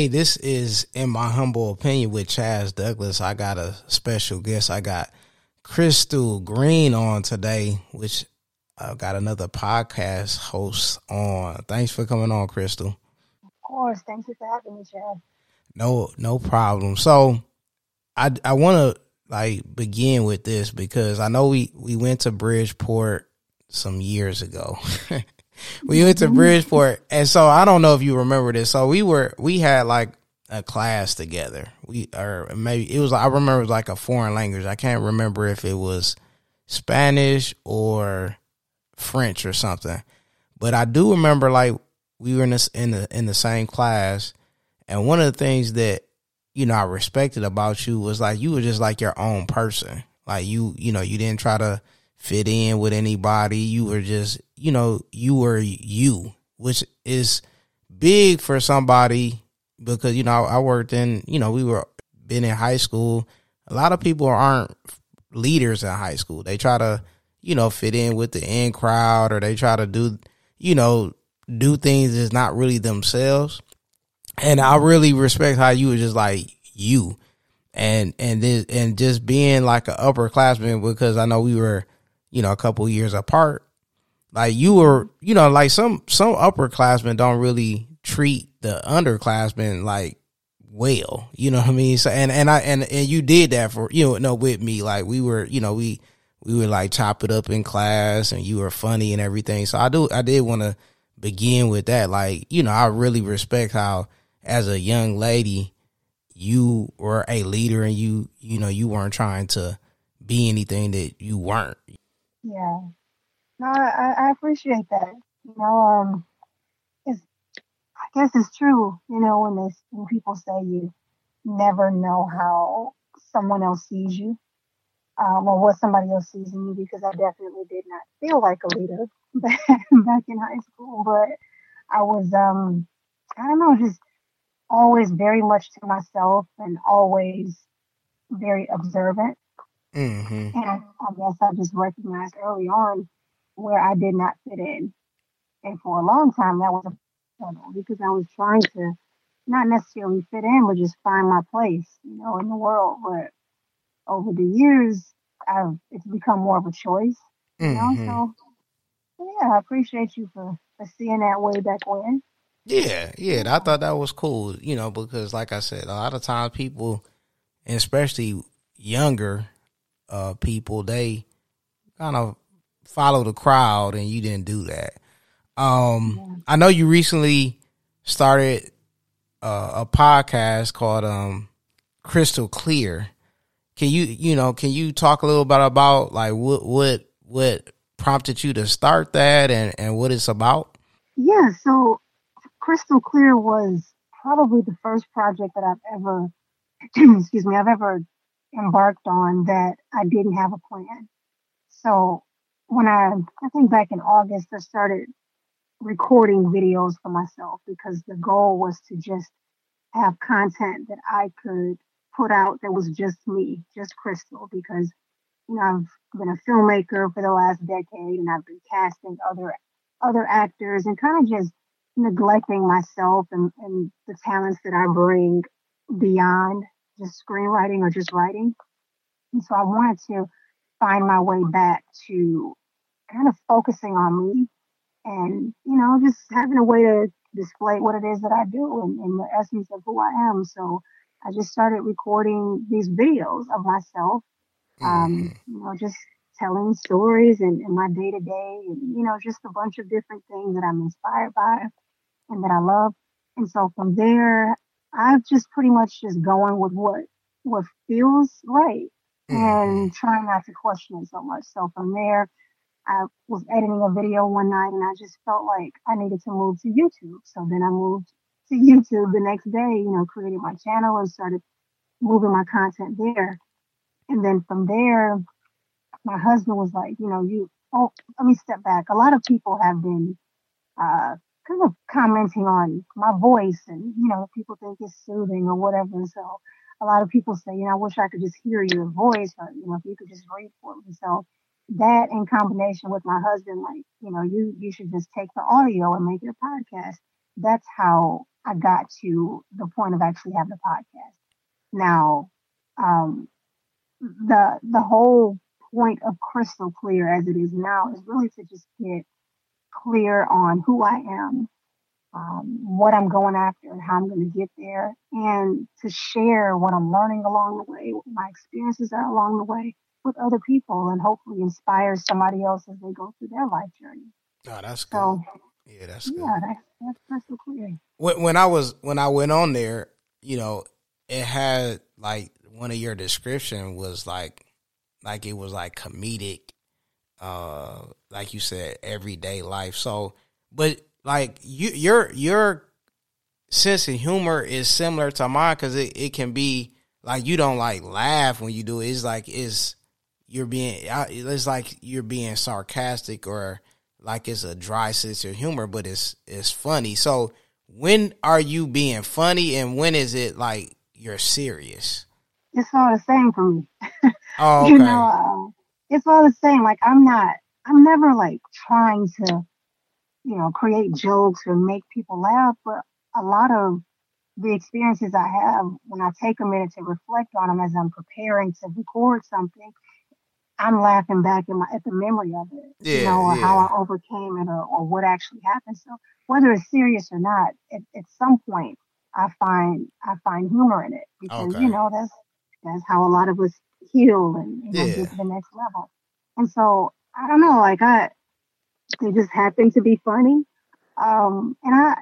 Hey, this is in my humble opinion with Chaz Douglas. I got a special guest. I got Crystal Green on today, which I got another podcast host on. Thanks for coming on, Crystal. Of course. Thank you for having me, Chaz. No, no problem. So I I want to like begin with this because I know we we went to Bridgeport some years ago. we went to. Bridgeport, and so I don't know if you remember this. So we were we had like a class together. We or maybe it was I remember it was like a foreign language. I can't remember if it was Spanish or French or something. But I do remember like we were in this in the in the same class, and one of the things that you know I respected about you was like you were just like your own person. Like you you know you didn't try to fit in with anybody. You were just you know you were you, which is big for somebody because you know I worked in you know we were been in high school. A lot of people aren't leaders in high school. They try to you know fit in with the in crowd or they try to do you know do things that's not really themselves. And I really respect how you were just like you and and this and just being like an upperclassman because I know we were you know a couple years apart. Like you were, you know, like some some upperclassmen don't really treat the underclassmen like well. You know what I mean? So and and I and and you did that for you know no with me. Like we were, you know, we we would like chop it up in class and you were funny and everything. So I do I did want to begin with that. Like, you know, I really respect how as a young lady you were a leader and you you know you weren't trying to be anything that you weren't. Yeah. No, I, I appreciate that. You know, um it's, I guess it's true, you know, when they when people say you never know how someone else sees you, um, or what somebody else sees in you, because I definitely did not feel like a leader back, in high school, but I was, um, I don't know, just always very much to myself and always very observant. Mm-hmm. And I guess I just recognized early on where I did not fit in. And for a long time, that was a problem because I was trying to not necessarily fit in, but just find my place, you know, in the world. But over the years, I've it's become more of a choice, you mm-hmm. know. So yeah, I appreciate you for for seeing that way back when. Yeah, yeah, I thought that was cool, you know, because like I said, a lot of times people, especially younger uh, people, they kind of follow the crowd, and you didn't do that. Um. I know you recently started uh, a podcast called um, Crystal Clear. Can you you know can you talk a little bit about like what what what prompted you to start that and and what it's about? Yeah, so Crystal Clear was probably the first project that I've ever excuse me I've ever embarked on that I didn't have a plan. So when I I think back in August I started recording videos for myself because the goal was to just have content that I could put out that was just me, just Crystal, because you know I've been a filmmaker for the last decade and I've been casting other other actors and kind of just neglecting myself and, and the talents that I bring beyond just screenwriting or just writing. And so I wanted to find my way back to kind of focusing on me and you know just having a way to display what it is that I do and, and the essence of who I am. So I just started recording these videos of myself, um, mm-hmm. you know, just telling stories and, and my day to day, and you know, just a bunch of different things that I'm inspired by and that I love. And so from there, I've just pretty much just going with what what feels right mm-hmm. and trying not to question it so much. So from there, I was editing a video one night and I just felt like I needed to move to YouTube. So then I moved to YouTube the next day, you know, created my channel and started moving my content there. And then from there, my husband was like, you know, you, oh, let me step back. A lot of people have been uh, kind of commenting on my voice and, you know, people think it's soothing or whatever. So a lot of people say, you know, I wish I could just hear your voice or, you know, if you could just read for me. So that in combination with my husband, like, you know, you you should just take the audio and make it a podcast. That's how I got to the point of actually having a podcast. Now, um, the the whole point of crystal clear as it is now is really to just get clear on who I am, um, what I'm going after, and how I'm going to get there, and to share what I'm learning along the way, what my experiences are along the way with other people, and hopefully inspire somebody else as they go through their life journey. Oh, that's good. So, yeah, that's good. Yeah, that's, that's crystal clear. When, when I was when I went on there, you know, it had like one of your description was like like it was like comedic uh like you said everyday life so but like you your your sense of humor is similar to mine because it, it can be like you don't like laugh when you do it it's like it's you're being it's like you're being sarcastic or like it's a dry sense of humor but it's it's funny so when are you being funny and when is it like you're serious it's all the same for me oh okay. you know uh, it's all the same. Like I'm not, I'm never like trying to, you know, create jokes or make people laugh. But a lot of the experiences I have when I take a minute to reflect on them as I'm preparing to record something, I'm laughing back my, at the memory of it, yeah, you know, or yeah. how I overcame it or, or what actually happened. So whether it's serious or not, at, at some point I find I find humor in it because okay. you know that's that's how a lot of us heal and, and yeah. get to the next level. And so I don't know, like I, they just happen to be funny. Um, and I,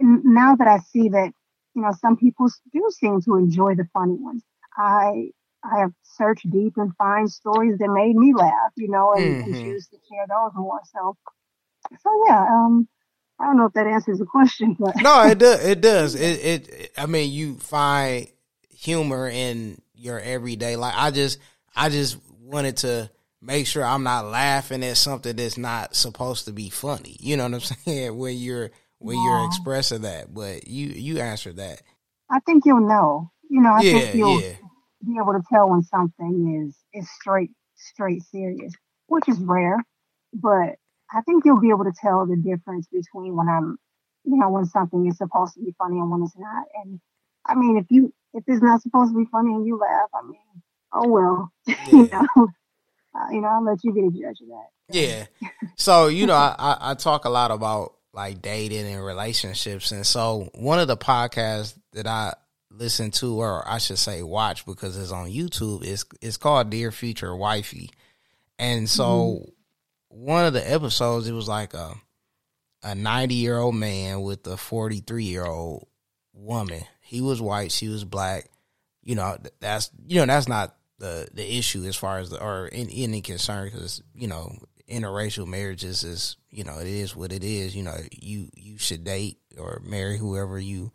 now that I see that, you know, some people do seem to enjoy the funny ones. I, I have searched deep and find stories that made me laugh, you know, and, mm-hmm. and choose to share those more. So, so yeah, um, I don't know if that answers the question, but no, it does. It does. It, it. I mean, you find humor in your everyday life. I just I just wanted to make sure I'm not laughing at something that's not supposed to be funny. You know what I'm saying? when you're when you're expressing that. But you you answered that. I think you'll know. You know, I yeah, think you'll yeah. Be able to tell when something is is straight straight serious, which is rare. But I think you'll be able to tell the difference between when I'm you know, when something is supposed to be funny and when it's not. And I mean, if you if it's not supposed to be funny and you laugh, I mean, oh well, yeah. you know, uh, you know, I'll let you be the judge of that. Yeah. So you know, I, I talk a lot about like dating and relationships, and so one of the podcasts that I listen to, or I should say, watch because it's on YouTube, is it's called Dear Future Wifey, and so mm-hmm. one of the episodes, it was like a a ninety year old man with a forty three year old woman he was white, she was black. You know, that's you know that's not the the issue as far as the or in, any concern because you know interracial marriages is you know it is what it is. You know, you you should date or marry whoever you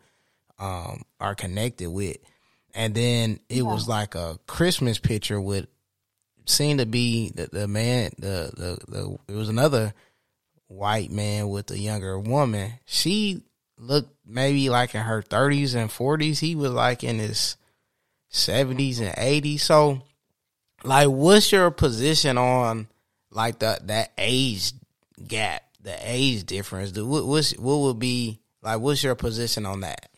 um are connected with. And then it yeah. was like a Christmas picture with seemed to be the, the man the, the the it was another white man with a younger woman. She looked maybe like in her 30s and 40s. He was like in his 70s and 80s. So, like, what's your position on like the that age gap, the age difference? What what's, what would be like? What's your position on that?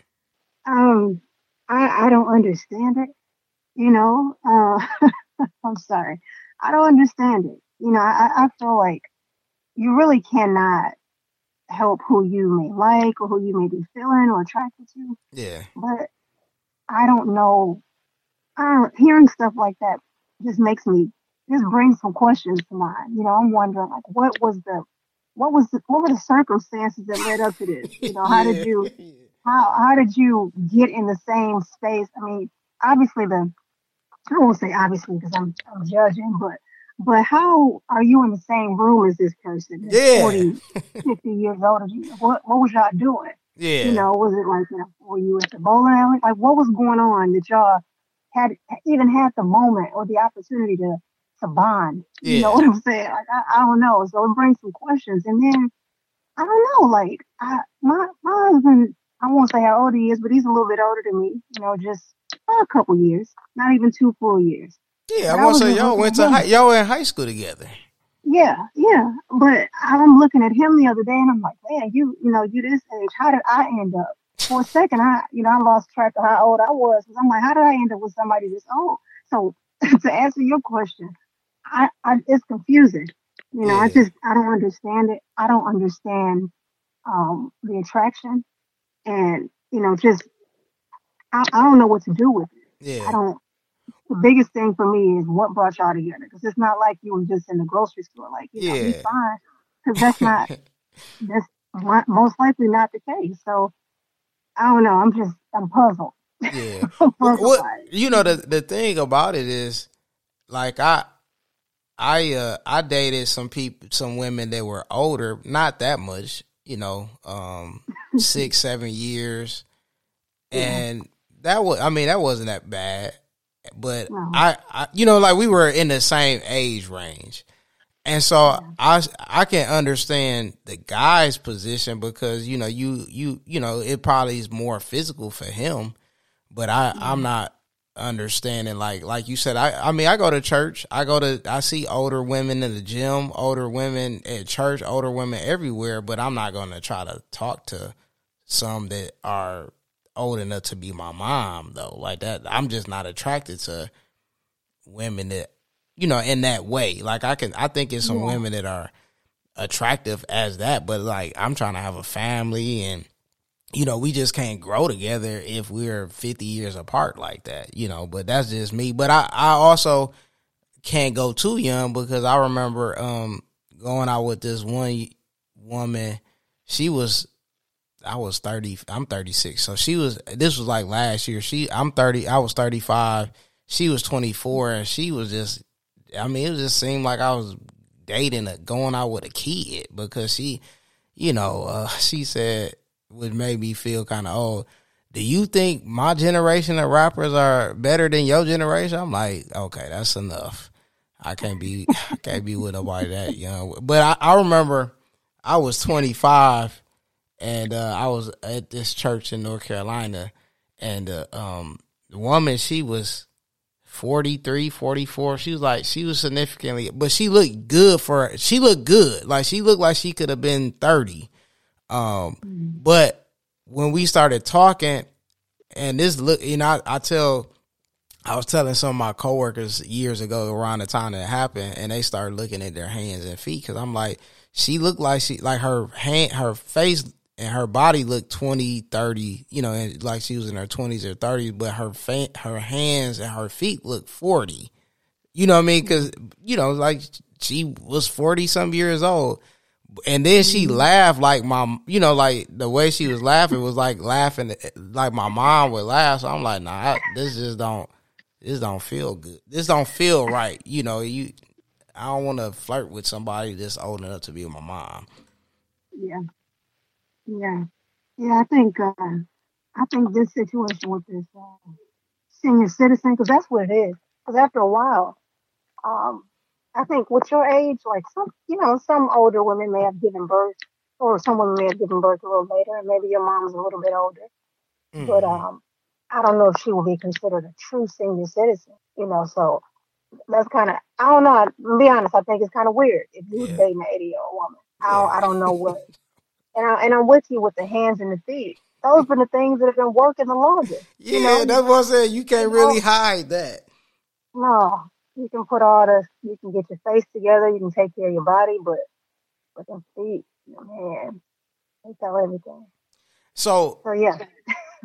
Um, I I don't understand it. You know, uh, I'm sorry, I don't understand it. You know, I I feel like you really cannot help who you may like or who you may be feeling or attracted to. Yeah. But I don't know. I don't, hearing stuff like that just makes me just brings some questions to mind. You know, I'm wondering like what was the what was the what were the circumstances that led up to this? You know, how yeah. did you how how did you get in the same space? I mean, obviously the I won't say obviously because I'm I'm judging, but but how are you in the same room as this person? Yeah. 40, 50 years older. What, what was y'all doing? Yeah. You know, was it like, you were you at the bowling alley? Like, what was going on that y'all had even had the moment or the opportunity to, to bond? Yeah. You know what I'm saying? Like, I, I don't know. So it brings some questions. And then, I don't know, like, I, my, my husband, I won't say how old he is, but he's a little bit older than me, you know, just a couple years, not even two full years. Yeah, I want to say y'all went to high, y'all were in high school together. Yeah, yeah. But I'm looking at him the other day, and I'm like, man, you, you know, you this age. How did I end up for a second, I, you know, I lost track of how old I was. Cause I'm like, how did I end up with somebody this old? So to answer your question, I, I it's confusing. You know, yeah. I just, I don't understand it. I don't understand, um, the attraction and, you know, just, I, I don't know what to do with it. Yeah. I don't, the biggest thing for me is what brought y'all together. Because it's not like you were just in the grocery store, like, you yeah, know, fine. Because that's not, that's most likely not the case. So I don't know. I'm just, I'm puzzled. Yeah. what, you know, the, the thing about it is, like, I, I, uh, I dated some people, some women that were older, not that much, you know, um, six, seven years. Yeah. And that was, I mean, that wasn't that bad but uh-huh. I, I, you know, like we were in the same age range. And so I I can understand the guy's position because you know you you you know it probably is more physical for him, but I I'm mm-hmm. not understanding like like you said I I mean I go to church I go to I see older women in the gym older women at church older women everywhere but I'm not going to try to talk to some that are old enough to be my mom though. Like that, I'm just not attracted to women that you know in that way. Like I can, I think it's some yeah. women that are attractive as that, but like I'm trying to have a family and you know we just can't grow together if we're 50 years apart like that. You know, but that's just me. But I, I also can't go too young because I remember um going out with this one woman. She was I was 30, I'm 36. So she was, this was like last year. She, I'm 30, I was 35. She was 24 and she was just, I mean, it just seemed like I was dating, a, going out with a kid because she, you know, uh, she said, would make me feel kind of old. Do you think my generation of rappers are better than your generation? I'm like, okay, that's enough. I can't be, I can't be with nobody that young. But I, I remember I was 25 and uh, I was at this church in North Carolina, and uh, um, the woman she was 43, 44. She was like she was significantly, but she looked good for she looked good. Like she looked like she could have been thirty. Um, mm-hmm. but when we started talking, and this look, you know, I, I tell. I was telling some of my coworkers years ago around the time that happened, and they started looking at their hands and feet because I'm like, she looked like she like her hand, her face and her body looked 20, 30, you know, and like she was in her 20s or 30s, but her fa- her hands and her feet looked 40. You know what I mean? Cuz you know, like she was 40 some years old. And then she mm-hmm. laughed like my, you know, like the way she was laughing was like laughing like my mom would laugh. So I'm like, nah, this just don't, this don't feel good. This don't feel right. You know, you, I don't want to flirt with somebody that's old enough to be my mom. Yeah. Yeah, yeah. I think uh, I think this situation with this uh, senior citizen, because that's what it is. Because after a while, um, I think with your age, like some, you know, some older women may have given birth, or some women may have given birth a little later, and maybe your mom's a little bit older. Mm. But um, I don't know if she will be considered a true senior citizen. You know, so that's kind of I don't know. To be honest, I think it's kind of weird if you're yeah. dating an 80 year old woman. I don't, I don't know what and, I, and I'm with you with the hands and the feet. Those been the things that have been working the longest. Yeah, you know? that's what I'm saying. You can't really hide that. No, you can put all the, you can get your face together, you can take care of your body, but with them feet, man, they tell everything. So, so yeah.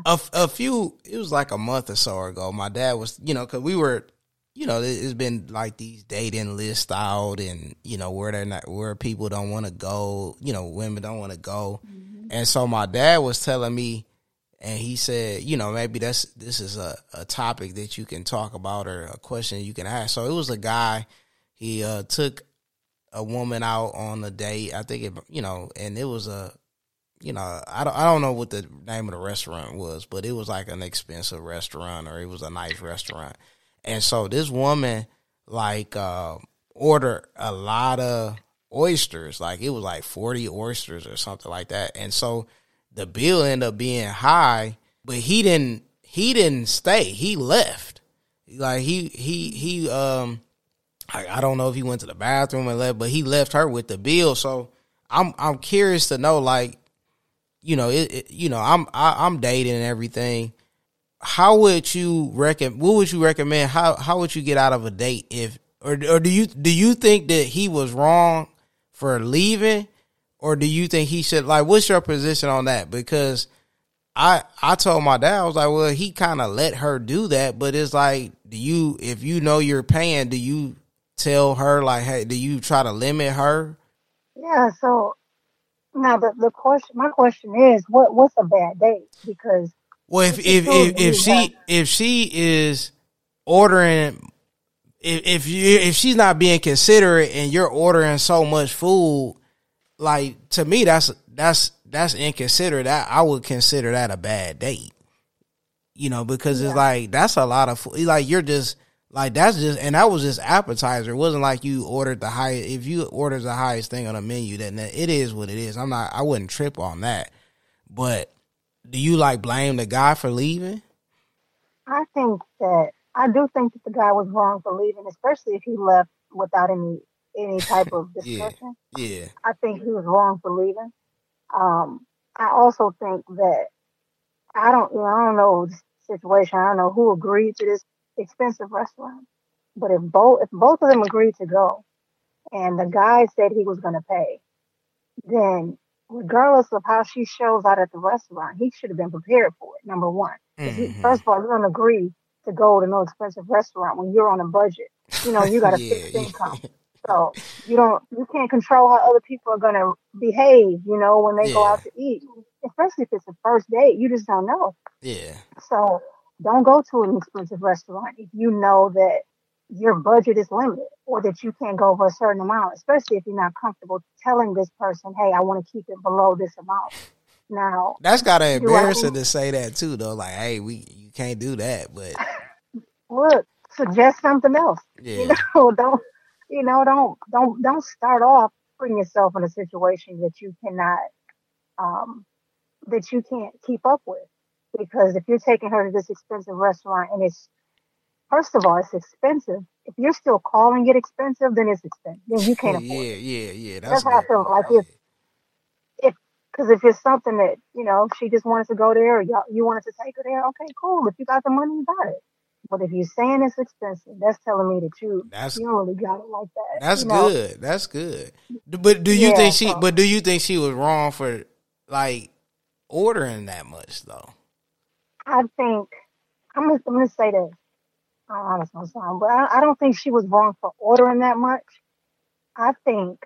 a, a few, it was like a month or so ago. My dad was, you know, because we were you know, it's been like these dating lists out and, you know, where they're not, where people don't want to go, you know, women don't want to go. Mm-hmm. And so my dad was telling me, and he said, you know, maybe that's, this is a, a topic that you can talk about or a question you can ask. So it was a guy, he uh, took a woman out on a date. I think it, you know, and it was a, you know, I don't, I don't know what the name of the restaurant was, but it was like an expensive restaurant or it was a nice restaurant and so this woman like uh ordered a lot of oysters. Like it was like 40 oysters or something like that. And so the bill ended up being high, but he didn't he didn't stay. He left. Like he he he um I, I don't know if he went to the bathroom and left, but he left her with the bill. So I'm I'm curious to know like you know, it, it you know, I'm I, I'm dating and everything. How would you recommend? What would you recommend? How how would you get out of a date if or or do you do you think that he was wrong for leaving, or do you think he should like? What's your position on that? Because I I told my dad I was like, well, he kind of let her do that, but it's like, do you if you know you're paying, do you tell her like, hey, do you try to limit her? Yeah. So now the the question, my question is, what what's a bad date? Because well, if if if, if she if she is ordering. If if you if she's not being considerate and you're ordering so much food, like to me that's that's that's inconsiderate. I, I would consider that a bad date. You know, because yeah. it's like that's a lot of. Like you're just like that's just and that was just appetizer. It wasn't like you ordered the highest. If you ordered the highest thing on the menu, then it is what it is. I'm not. I wouldn't trip on that. But do you like blame the guy for leaving? I think that I do think that the guy was wrong for leaving, especially if he left without any any type of discussion. yeah. yeah. I think he was wrong for leaving. Um, I also think that I don't, you know, I don't know the situation. I don't know who agreed to this expensive restaurant, but if both if both of them agreed to go, and the guy said he was going to pay, then regardless of how she shows out at the restaurant, he should have been prepared for it. Number one, mm-hmm. he, first of all, you don't agree to go to no expensive restaurant when you're on a budget. You know, you got a yeah, fixed income. So you don't, you can't control how other people are going to behave, you know, when they yeah. go out to eat, especially if it's a first date. You just don't know. Yeah. So don't go to an expensive restaurant if you know that your budget is limited or that you can't go over a certain amount, especially if you're not comfortable telling this person, hey, I want to keep it below this amount. Now, that's got to embarrass to say that too, though. Like, hey, we you can't do that, but look, suggest something else. Yeah. You know, don't you know, don't don't don't start off putting yourself in a situation that you cannot um that you can't keep up with. Because if you're taking her to this expensive restaurant and it's first of all, it's expensive. If you're still calling it expensive, then it's expensive. Then you can't afford yeah, it. Yeah, yeah, That's, That's how I feel. Like if if because if it's something that you know she just wanted to go there, or you wanted to take her there, okay, cool. If you got the money, you got it. But if you're saying it's expensive, that's telling me that you that's, you don't really got it like that. That's good. That's good. But do you yeah, think she? So, but do you think she was wrong for like ordering that much though? I think I'm gonna, I'm gonna say this. I don't know how sound, but I, I don't think she was wrong for ordering that much. I think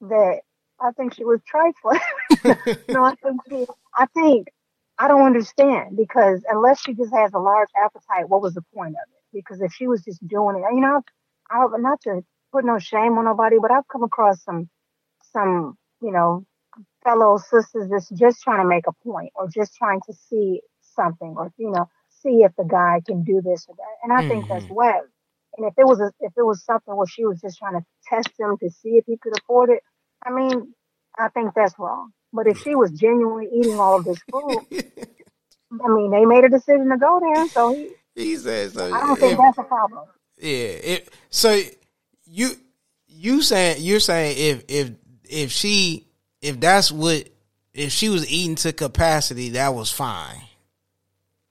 that I think she was trifling. no, I think she, I think I don't understand because unless she just has a large appetite, what was the point of it? Because if she was just doing it, you know, I, not to put no shame on nobody, but I've come across some, some, you know, fellow sisters that's just trying to make a point or just trying to see something or, you know, see if the guy can do this or that. And I mm-hmm. think that's mm-hmm. whack. And if it was a, if it was something where she was just trying to test him to see if he could afford it, I mean, I think that's wrong. But if she was genuinely eating all of this food, I mean, they made a decision to go there, so he. He said so. I don't think if, that's a problem. Yeah. It, so you you saying you're saying if if if she if that's what if she was eating to capacity, that was fine.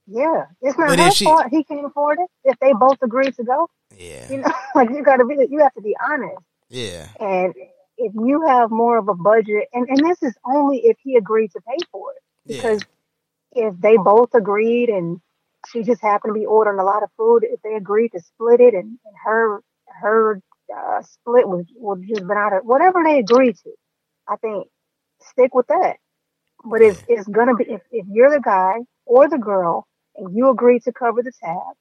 Yeah, it's not but her she, fault. He can't afford it. If they both agree to go, yeah, you know, like you got to be, you have to be honest. Yeah, and if you have more of a budget, and, and this is only if he agreed to pay for it, because yeah. if they both agreed and she just happened to be ordering a lot of food, if they agreed to split it and, and her her uh, split was would just been out of whatever they agreed to, I think stick with that. But if it's gonna be if, if you're the guy or the girl and you agree to cover the tab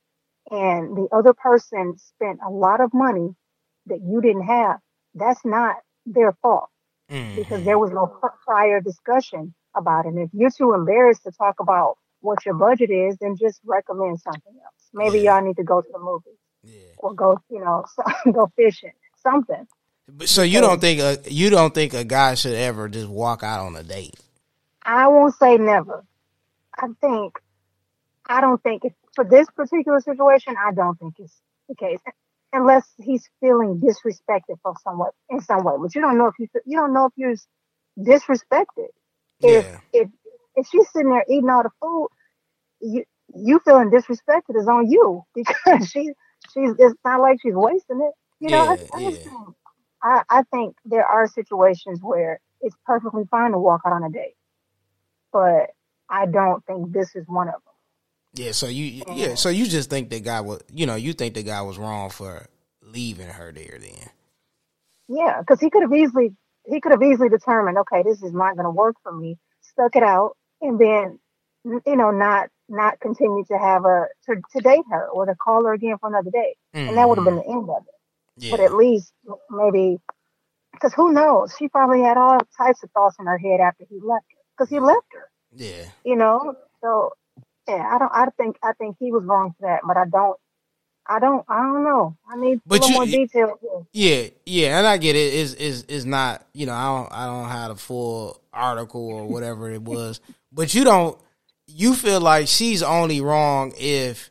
and the other person spent a lot of money that you didn't have, that's not their fault mm-hmm. because there was no prior discussion about it. And if you're too embarrassed to talk about what your budget is, then just recommend something else. Maybe yeah. y'all need to go to the movies yeah. or go, you know, go fishing, something. So you don't think a you don't think a guy should ever just walk out on a date? I won't say never. I think I don't think if, for this particular situation, I don't think it's the case unless he's feeling disrespected for somewhat in some way. But you don't know if you you don't know if you're disrespected. If yeah. if she's sitting there eating all the food, you you feeling disrespected is on you because she she's it's not like she's wasting it. You know, Yeah, I, I, yeah. think, I I think there are situations where it's perfectly fine to walk out on a date, but I don't think this is one of them. Yeah, so you yeah, uh-huh. so you just think that guy was you know, you think the guy was wrong for leaving her there then. Yeah, because he could have easily he could have easily determined, okay, this is not going to work for me, stuck it out, and then you know not not continue to have a to, to date her or to call her again for another date, and that would have been the end of it. Yeah. But at mm-hmm. least maybe because who knows, she probably had all types of thoughts in her head after he left her because he left her, yeah. you know. So yeah, I don't I think I think he was wrong for that, but I don't. I don't. I don't know. I need a But little you- more detail. here. Yeah, yeah, and I get it. Is is is not you know I don't I don't have the full article or whatever it was, but you don't you feel like she's only wrong if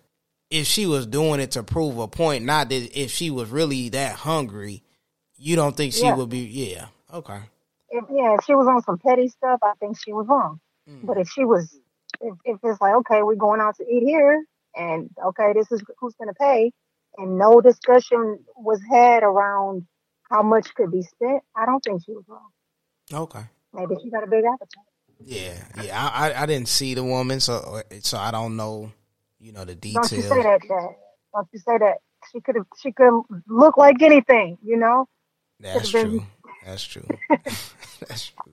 if she was doing it to prove a point, not that if she was really that hungry, you don't think she Yeah. would be. Yeah, okay, if yeah, if she was on some petty stuff, I think she was wrong. Mm. But if she was, if, if it's like, okay, we're going out to eat here, and okay, this is who's going to pay, and no discussion was had around how much could be spent, I don't think she was wrong. okay. Maybe she got a big appetite. Yeah, yeah. I, I didn't see the woman, so so I don't know, you know, the details. Don't you say that. Don't you say that. She could have. She could look like anything, you know. That's been- true. That's true. that's true.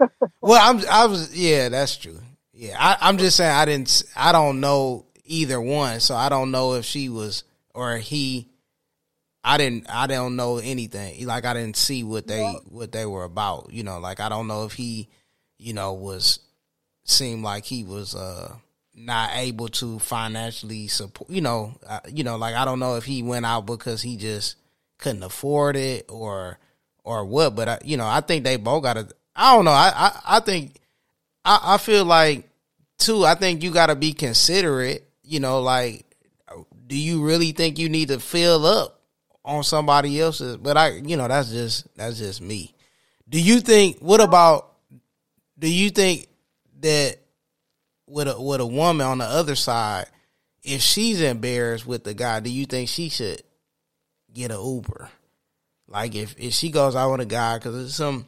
yeah. Well, I'm. I was. Yeah, that's true. Yeah, I, I'm just saying. I didn't. I don't know either one, so I don't know if she was or he. I didn't. I don't know anything. Like I didn't see what they what they were about. You know, like I don't know if he, you know, was seemed like he was uh not able to financially support. You know, uh, you know, like I don't know if he went out because he just couldn't afford it or or what. But I, you know, I think they both got to. I don't know. I I, I think I, I feel like too. I think you got to be considerate. You know, like do you really think you need to fill up on somebody else's? But I, you know, that's just that's just me. Do you think? What about? Do you think that with a with a woman on the other side, if she's embarrassed with the guy, do you think she should get an Uber? Like if if she goes out with a guy because some,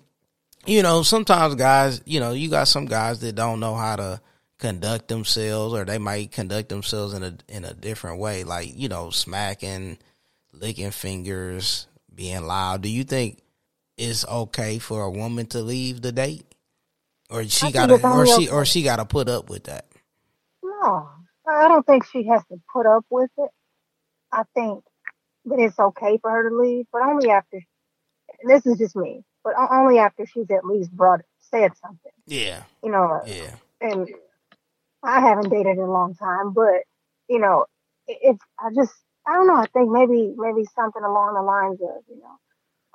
you know, sometimes guys, you know, you got some guys that don't know how to conduct themselves, or they might conduct themselves in a in a different way, like you know, smacking, licking fingers, being loud. Do you think it's okay for a woman to leave the date, or she got to, or she or she got to put up with that? No, I don't think she has to put up with it. I think that it's okay for her to leave, but only after. This is just me, but only after she's at least brought said something. Yeah, You know, yeah, and I haven't dated in a long time, but you know, it, it's I just I don't know. I think maybe maybe something along the lines of you know,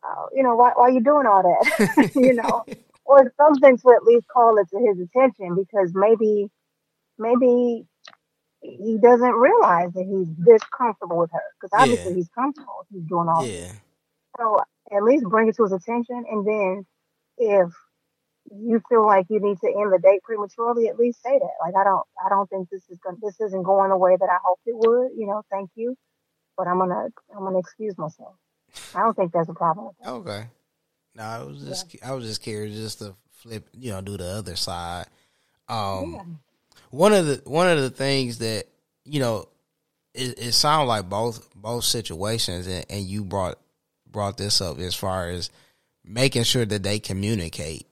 uh, you know, why why you doing all that, you know, or something to at least call it to his attention because maybe maybe he doesn't realize that he's this comfortable with her because obviously Yeah. he's comfortable. He's doing all yeah. so at least bring it to his attention, and then if you feel like you need to end the date prematurely, at least say that. Like I don't, I don't think this is going, this isn't going the way that I hoped it would. You know, thank you, but I'm gonna, I'm gonna excuse myself. I don't think there's a problem with that. Okay. No, I was just I was just curious just to flip, you know, do the other side. Um Yeah. one of the one of the things that, you know, it, it sounds like both both situations and, and you brought brought this up as far as making sure that they communicate.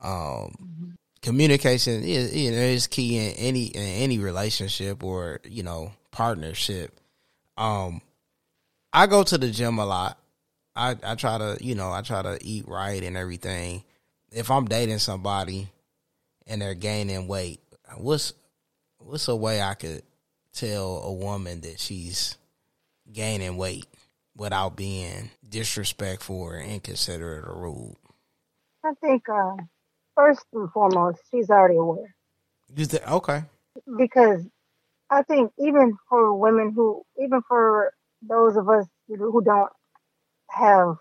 Um communication is you know is key in any in any relationship or, you know, partnership. Um I go to the gym a lot. I, I try to, you know, I try to eat right and everything. If I'm dating somebody and they're gaining weight, what's what's a way I could tell a woman that she's gaining weight without being disrespectful or inconsiderate or rude? I think uh, first and foremost, she's already aware You okay? because I think even for women who, even for those of us who who don't have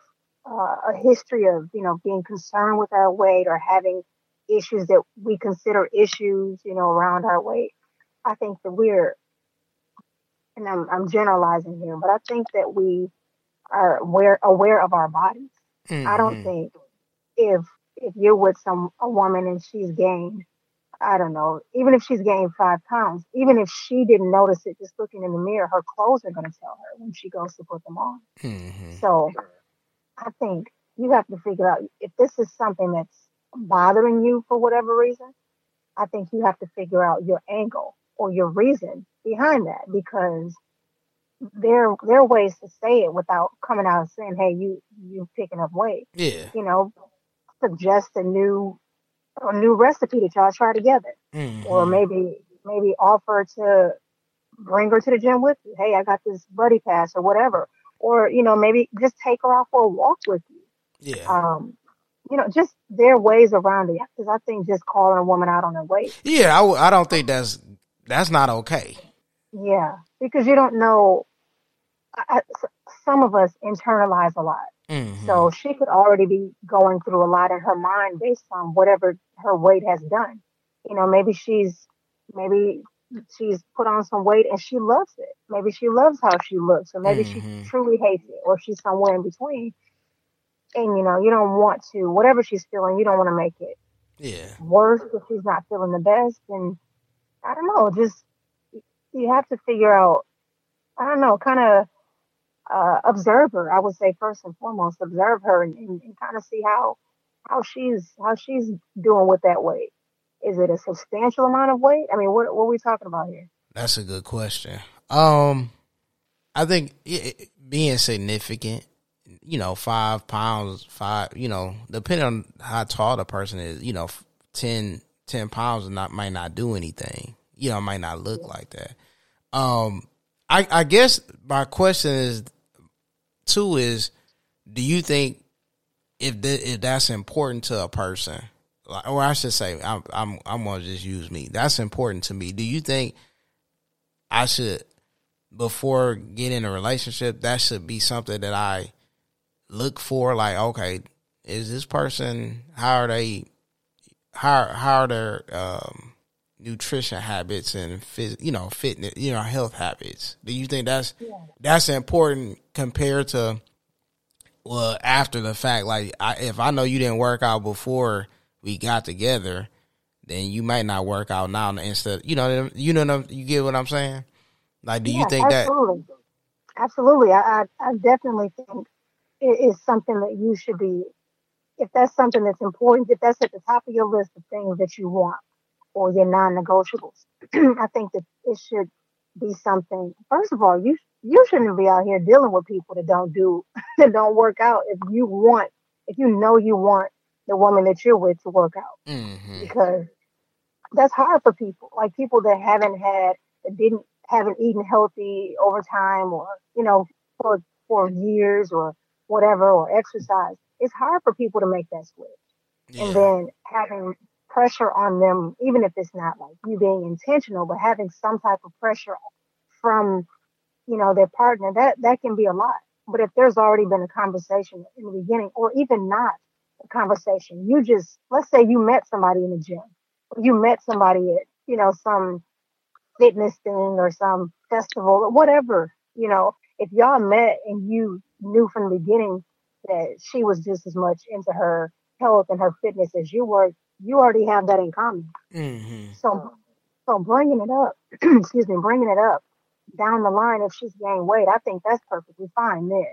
uh, a history of, you know, being concerned with our weight or having issues that we consider issues, you know, around our weight. I think that we're, and I'm, I'm generalizing here, but I think that we are aware, aware of our bodies. Mm-hmm. I don't mm-hmm. think if, if you're with some, a woman and she's gained, I don't know, even if she's gained five pounds, even if she didn't notice it just looking in the mirror, her clothes are going to tell her when she goes to put them on. Mm-hmm. So I think you have to figure out if this is something that's bothering you for whatever reason, I think you have to figure out your angle or your reason behind that because there there are ways to say it without coming out and saying, "Hey, you you picking up weight." Yeah. You know, suggest a new a new recipe that y'all try together, mm-hmm. or maybe maybe offer to bring her to the gym with you. Hey, I got this buddy pass or whatever, or you know maybe just take her out for a walk with you. Yeah. Um, you know, just their ways around it. Because I think just calling a woman out on her weight. Yeah, I, I don't think that's that's not okay. Yeah, because you don't know. I, some of us internalize a lot. Mm-hmm. So she could already be going through a lot in her mind based on whatever her weight has done. You know, maybe she's maybe she's put on some weight and she loves it. Maybe she loves how she looks, or maybe mm-hmm. she truly hates it, or she's somewhere in between and you know you don't want to whatever she's feeling you don't want to make it yeah worse if she's not feeling the best and i don't know just you have to figure out i don't know kind of uh, observe her. I would say first and foremost observe her and, and, and kind of see how how she's how she's doing with that weight. Is it a substantial amount of weight? I mean what, what are we talking about here? That's a good question. Um i think it, being significant you know, five pounds, five, you know, depending on how tall the person is, you know, 10, 10 pounds not might not do anything. You know, might not look like that. Um, I, I guess my question is, too, is do you think if that, if that's important to a person, or I should say, I'm I'm I'm gonna just use me. That's important to me. Do you think I should before getting a relationship that should be something that I look for like okay is this person how are they how how are their um, nutrition habits and you know fitness you know health habits do you think that's yeah. that's important compared to well after the fact like I, if i know you didn't work out before we got together then you might not work out now instead you know you know you get what i'm saying like do yeah, you think absolutely. that absolutely I, I i definitely think it is something that you should be, if that's something that's important, if that's at the top of your list of things that you want or your non-negotiables, I think that it should be something. First of all, you you shouldn't be out here dealing with people that don't do that don't work out. If you want, if you know you want the woman that you're with to work out, mm-hmm. because that's hard for people. Like people that haven't had, that didn't haven't eaten healthy over time, or you know, for for years, or whatever or exercise, it's hard for people to make that switch. Yeah. And then having pressure on them, even if it's not like you being intentional, but having some type of pressure from, you know, their partner, that, that can be a lot. But if there's already been a conversation in the beginning, or even not a conversation, you just, let's say you met somebody in the gym, you met somebody at, you know, some fitness thing or some festival or whatever, you know, if y'all met and you knew from the beginning that she was just as much into her health and her fitness as you were, you already have that in common. Mm-hmm. So, so bringing it up, excuse me, bringing it up down the line if she's gained weight, I think that's perfectly fine then.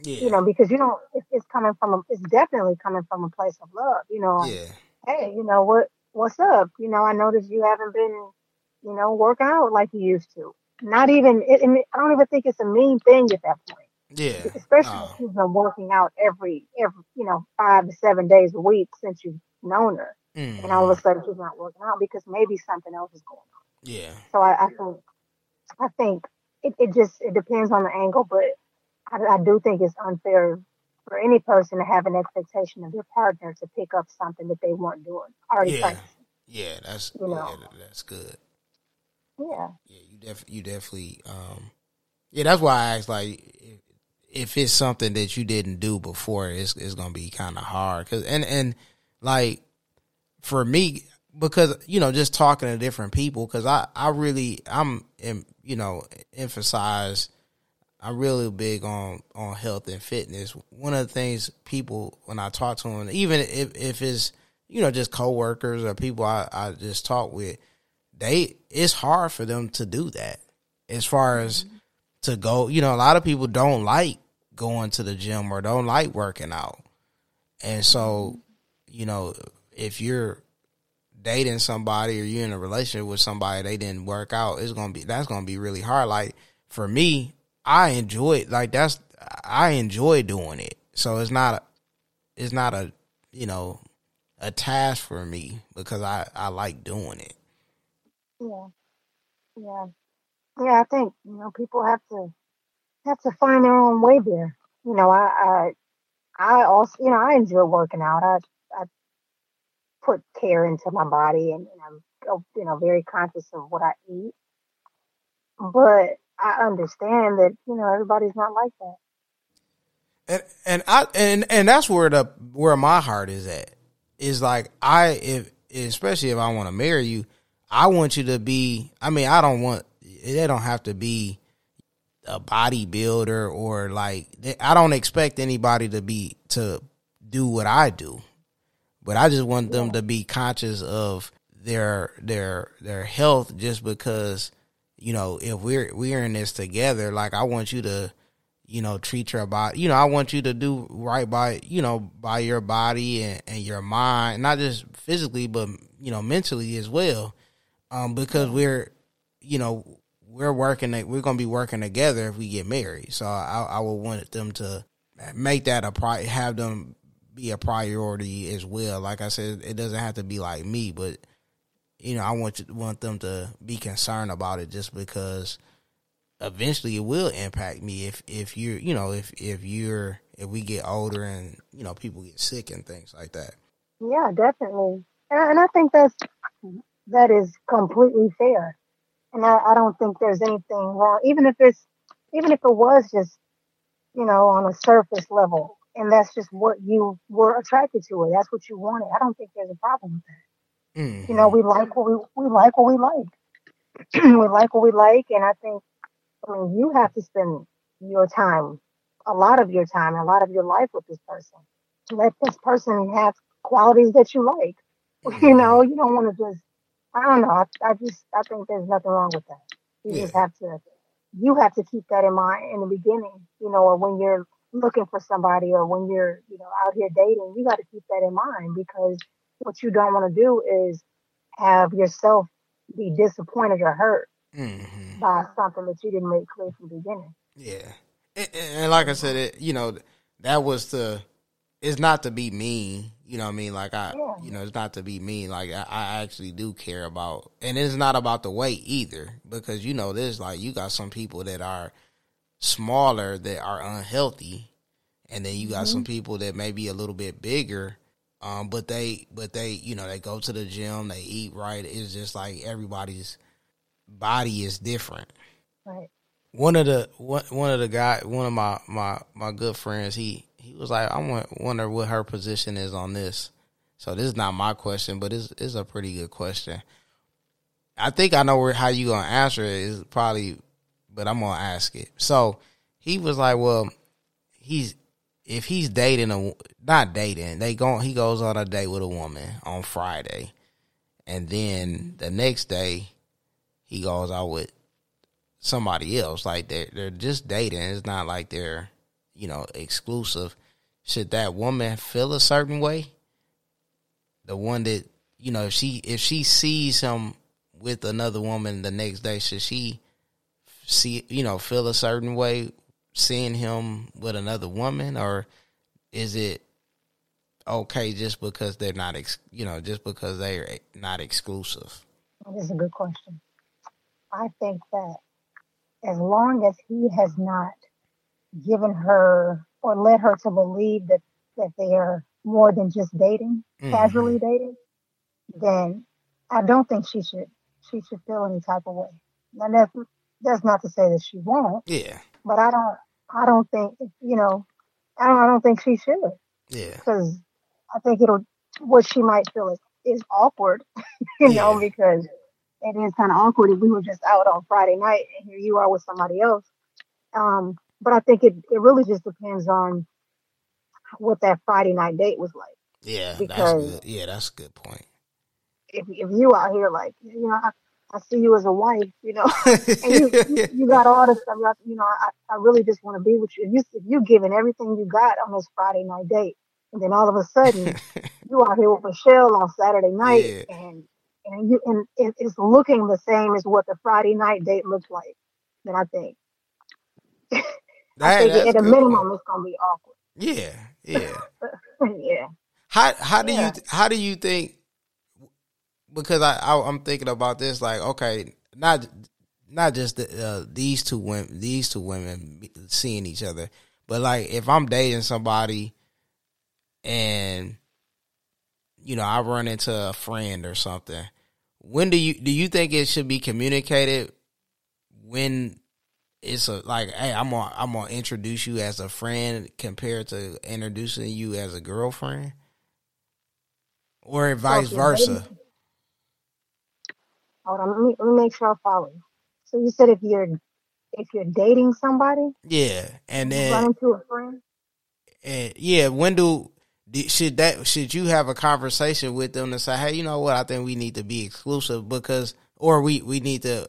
Yeah. You know, because you don't, it's coming from a, it's definitely coming from a place of love. You know, yeah. hey, you know what, what's up? You know, I noticed you haven't been, you know, working out like you used to. Not even, it, I don't even think it's a mean thing at that point. Yeah. Especially uh, if she's been working out every every you know five to seven days a week since you've known her, mm and all of a sudden she's not working out because maybe something else is going on. Yeah. So I, I think I think it, it just it depends on the angle, but I, I do think it's unfair for any person to have an expectation of their partner to pick up something that they weren't doing already. Yeah. Practicing. Yeah, that's you know yeah, that's good. Yeah. Yeah, you def you definitely um yeah, that's why I asked like if, if it's something that you didn't do before, it's it's gonna be kind of hard. Cause and and like for me, because you know, just talking to different people, because I I really I'm you know emphasize. I'm really big on on health and fitness. One of the things people when I talk to them, even if if it's you know just coworkers or people I, I just talk with, they it's hard for them to do that. As far as mm-hmm. to go, you know, a lot of people don't like going to the gym or don't like working out, and so you know if you're dating somebody or you're in a relationship with somebody they didn't work out, it's gonna be that's gonna be really hard. Like for me, I enjoy like that's I enjoy doing it. So it's not a, it's not a you know a task for me because I I like doing it. Yeah, yeah, yeah. I think you know people have to have to find their own way there. You know, I I I also you know I enjoy working out. I I put care into my body and, and I'm oh, you know very conscious of what I eat. But I understand that you know everybody's not like that. And and I and and that's where the where my heart is at. Is like I if especially if I want to marry you, I want you to be. I mean, I don't want. They don't have to be a bodybuilder or like. I don't expect anybody to be to do what I do. But I just want them to be conscious of their their their health just because you know if we're we're in this together like I want you to you know treat your body you know I want you to do right by you know by your body and, and your mind not just physically but you know mentally as well. Um because we're you know we're working we're going to be working together if we get married. So I I would want them to make that a pri have them be a priority as well. Like I said, it doesn't have to be like me, but you know, I want you, want them to be concerned about it just because eventually it will impact me if if you're you know if if you're if we get older and you know people get sick and things like that. Yeah, definitely, and, and I think that's that is completely fair, and I, I don't think there's anything wrong, even if it's even if it was just you know on a surface level and that's just what you were attracted to it. That's what you wanted. I don't think there's a problem with that. Mm-hmm. You know, we like what we we like what we like. we like what we like, and I think I mean you have to spend your time, a lot of your time, a lot of your life with this person. Let this person have qualities that you like. Mm-hmm. You know, you don't want to just. I don't know. I, I just I think there's nothing wrong with that. You yeah. just have to. You have to keep that in mind in the beginning. You know, or when you're looking for somebody or when you're, you know, out here dating, you got to keep that in mind because what you don't want to do is have yourself be disappointed or hurt mm-hmm. by something that you didn't make clear from the beginning. Yeah. And, and like I said, it, you know, that was the, it's not to be mean, you know what I mean? Like I, yeah. you know, it's not to be mean. Like I, I actually do care about, and it's not about the weight either because, you know, there's like, you got some people that are, smaller that are unhealthy, and then you got mm-hmm. some people that may be a little bit bigger, um, but they but they you know they go to the gym, they eat right. It's just like everybody's body is different. Right. One of the one one of the guy one of my my my good friends he he was like I wonder what her position is on this. So this is not my question, but it's it's a pretty good question. I think I know where how you gonna answer it is probably but I'm gonna ask it. So he was like, well, he's if he's dating a not dating, they go he goes on a date with a woman on Friday, and then the next day he goes out with somebody else. Like they're they're just dating. It's not like they're you know exclusive. Should that woman feel a certain way? The one that you know, if she if she sees him with another woman the next day, should she see you know feel a certain way seeing him with another woman or is it okay just because they're not ex- you know just because they're not exclusive? That is a good question. I think that as long as he has not given her or led her to believe that that they are more than just dating mm-hmm. casually dating then i don't think she should she should feel any type of way. That's that's not to say that she won't. Yeah. But I don't. I don't think you know. I don't. I don't think she should. Yeah. Because I think it'll. What she might feel is is awkward, you yeah. know, because it is kind of awkward if we were just out on Friday night and here you are with somebody else. Um, but I think it, it really just depends on what that Friday night date was like. Yeah, because that's good. yeah, that's a good point. If if you out here like you know, I, I see you as a wife, you know, and you, you, you, got all this stuff. You know, I, I really just want to be with you. If you if you giving everything you got on this Friday night date, and then all of a sudden you out here with Michelle on Saturday night, yeah. and and you and it, it's looking the same as what the Friday night date looks like, then I think. I think at a minimum it's gonna be awkward. Yeah, yeah, yeah. How how do yeah. you how do you think? Because I, I am thinking about this like okay, not not just the, uh, these two women these two women seeing each other, but like if I'm dating somebody and you know I run into a friend or something, when do you do you think it should be communicated when it's a like hey i'm gonna i'm gonna introduce you as a friend compared to introducing you as a girlfriend? Or vice versa hold on let me, let me make sure i follow you so you said if you're if you're dating somebody? Yeah and then run into a friend? and yeah when do should that should you have a conversation with them to say hey you know what? I think we need to be exclusive because or we we need to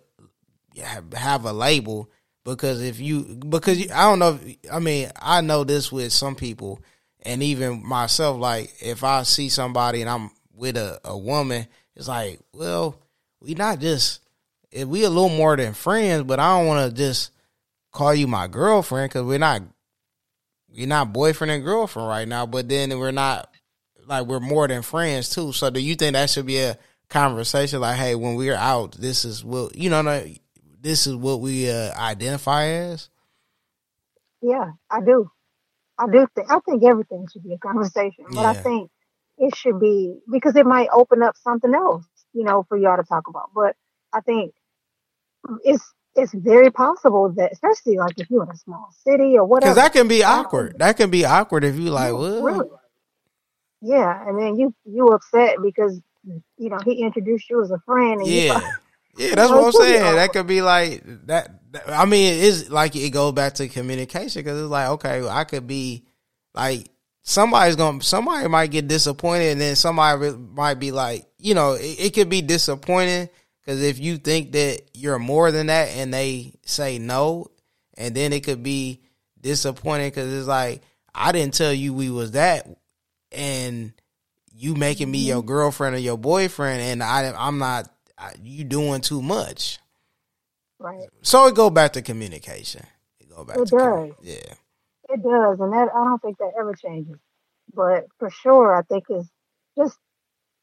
have, have a label because if you because I don't know I mean I know this with some people and even myself like if I see somebody and I'm with a, a woman it's like well we not just if we a little more than friends but I don't want to just call you my girlfriend because we're not we're not boyfriend and girlfriend right now but then we're not like we're more than friends too so do you think that should be a conversation like hey when we're out this is what you know this is what we uh, identify as? Yeah, I do. I do think I think everything should be a conversation, but yeah. I think it should be because it might open up something else, you know, for y'all to talk about. But I think it's it's very possible that, especially like if you're in a small city or whatever, because that can be um, awkward. That can be awkward if you like, well, really? yeah, and then you you upset because you know he introduced you as a friend, and yeah. Yeah, that's what I'm saying. That could be like that. I mean, it is like it goes back to communication because it's like, okay, I could be like somebody's gonna somebody might get disappointed, and then somebody might be like, you know, it, it could be disappointing because if you think that you're more than that, and they say no, and then it could be disappointing because it's like I didn't tell you we was that, and you making me your mm-hmm. girlfriend or your boyfriend, and I I'm not you doing too much. Right. So it go back to communication. It go back. It to does. yeah. It does, and that I don't think that ever changes. But for sure, I think it's just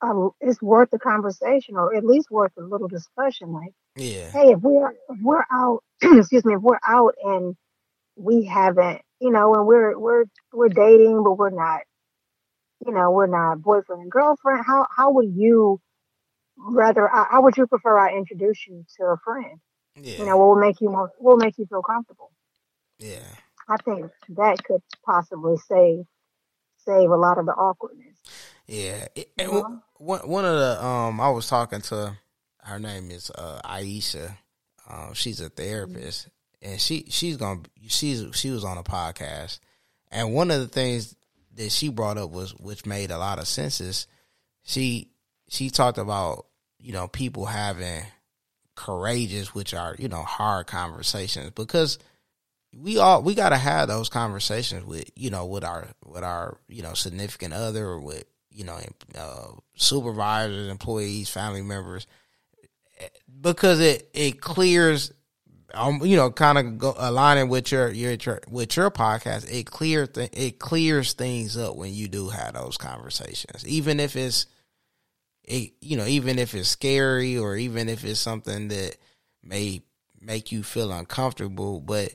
um, it's worth the conversation, or at least worth a little discussion. Like, yeah, hey, if we're if we're out, excuse me, if we're out and we haven't, you know, and we're we're we're dating, but we're not, you know, we're not boyfriend and girlfriend. How how would you rather how would you prefer I introduce you to a friend? Yeah. You know, what will make you more what will make you feel comfortable. Yeah. I think that could possibly save save a lot of the awkwardness. Yeah. one one of the um I was talking to her name is uh, Aisha. Um, she's a therapist and she she's gonna she's she was on a podcast and one of the things that she brought up was which made a lot of sense is she she talked about you know people having courageous, which are you know hard conversations because we all we got to have those conversations with you know with our with our you know significant other or with you know uh, supervisors, employees, family members because it it clears um you know kind of go, aligning with your, your, your with your podcast it clear th- it clears things up when you do have those conversations. Even if it's it you know even if it's scary or even if it's something that may make you feel uncomfortable but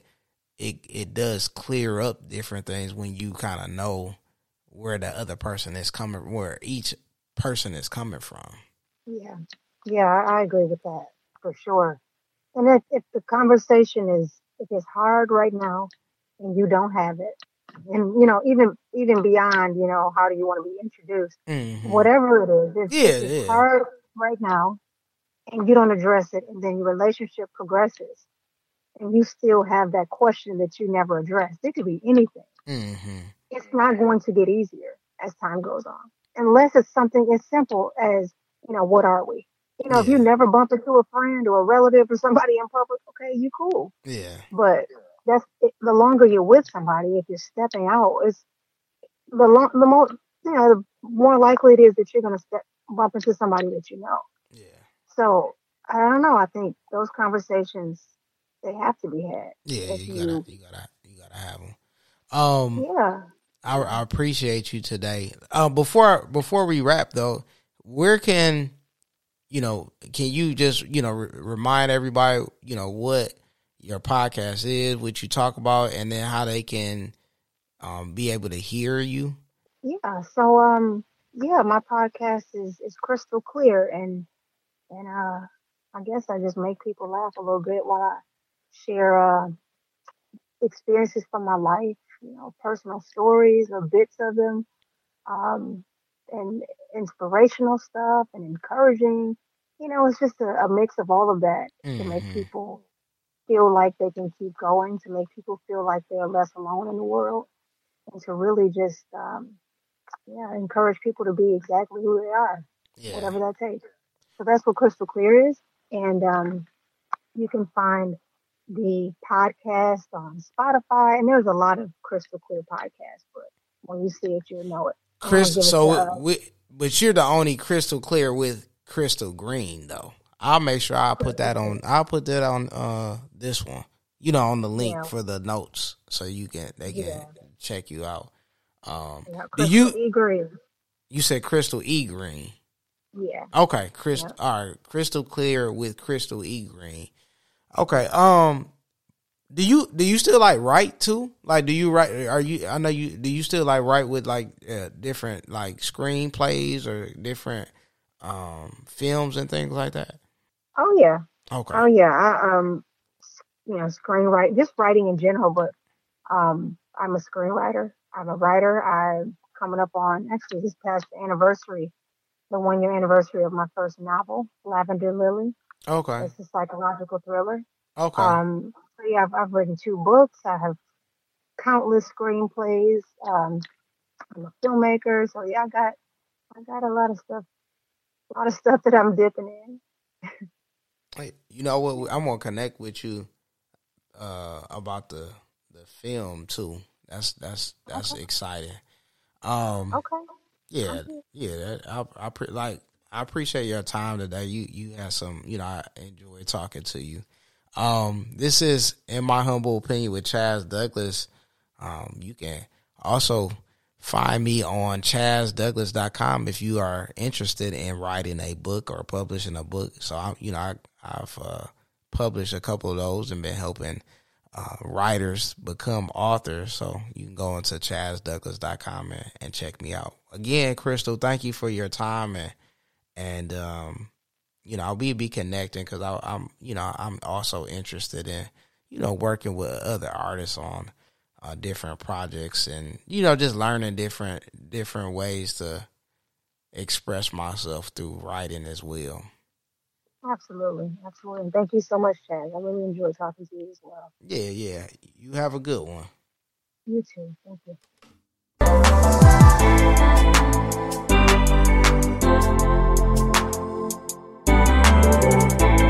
it it does clear up different things when you kind of know where the other person is coming where each person is coming from yeah yeah i agree with that for sure and if, if the conversation is if it's hard right now and you don't have it and you know, even even beyond, you know, how do you want to be introduced? Mm-hmm. Whatever it is, Yeah, it's yeah. hard right now, and you don't address it, and then your relationship progresses, and you still have that question that you never addressed. It could be anything. Mm-hmm. It's not going to get easier as time goes on, unless it's something as simple as, you know, what are we? You know, if you never bump into a friend or a relative or somebody in public, okay, you cool. Yeah. But that's the longer you're with somebody, if you're stepping out, it's the long, the more you know, the more likely it is that you're gonna step bump into somebody that you know. Yeah. So I don't know. I think those conversations they have to be had. Yeah. You you- gotta, you gotta, you gotta have them. Um, Yeah. I, I appreciate you today. Uh, before before we wrap though, where can you know? Can you just you know re- remind everybody you know what your podcast is, what you talk about, and then how they can um, be able to hear you? Yeah. So um yeah, my podcast is is crystal clear and and uh I guess I just make people laugh a little bit while I share uh experiences from my life, you know, personal stories or bits of them, um and inspirational stuff and encouraging. You know, it's just a, a mix of all of that to make Mhm. people feel like they can keep going, to make people feel like they're less alone in the world, and to really just um yeah, encourage people to be exactly who they are, Yeah. whatever that takes. So that's what Crystal Clear is. And um, you can find the podcast on Spotify. And there's a lot of Crystal Clear podcasts, but when you see it, you'll know it. Crystal. So, uh, we, but you're the only crystal clear with crystal green though. I'll make sure I put that on. I'll put that on uh this one. You know, on the link Yeah. for the notes, so you can they can Yeah. check you out. Um, yeah, do you E. Green. you said crystal e green? Yeah. Okay, crystal. All right, crystal clear with crystal e green. Okay. Um, do you do you still like write too? Like, do you write? Are you? I know you. Do you still like write with like uh, different like screenplays or different um films and things like that? Oh, yeah. Okay. Oh, yeah. I, um, you know, screenwriting, just writing in general, but um, I'm a screenwriter. I'm a writer. I'm coming up on actually this past anniversary, the one year anniversary of my first novel, Lavender Lily. Okay. It's a psychological thriller. Okay. Um, so yeah, I've, I've written two books. I have countless screenplays. Um, I'm a filmmaker, so yeah, I got I got a lot of stuff, a lot of stuff that I'm dipping in. You know what? I'm gonna connect with you uh about the the film too. That's that's that's Okay. exciting. Um. Okay. Yeah, Okay. yeah. That, I I pre- like I appreciate your time today. You you had some. You know, I enjoy talking to you. Um, this is in my humble opinion with Chaz Douglas. Um, you can also find me on chazdouglas.com if you are interested in writing a book or publishing a book. So I, you know, I, I've uh, published a couple of those and been helping uh, writers become authors. So you can go into chazdouglas.com and, and check me out. Again, Crystal, thank you for your time and and um, you know I'll be connecting because I'm you know I'm also interested in you know working with other artists on uh, different projects and you know just learning different different ways to express myself through writing as well. Absolutely, absolutely. Thank you so much, Chaz. I really enjoyed talking to you as well. Yeah, yeah. You have a good one. You too. Thank you. Música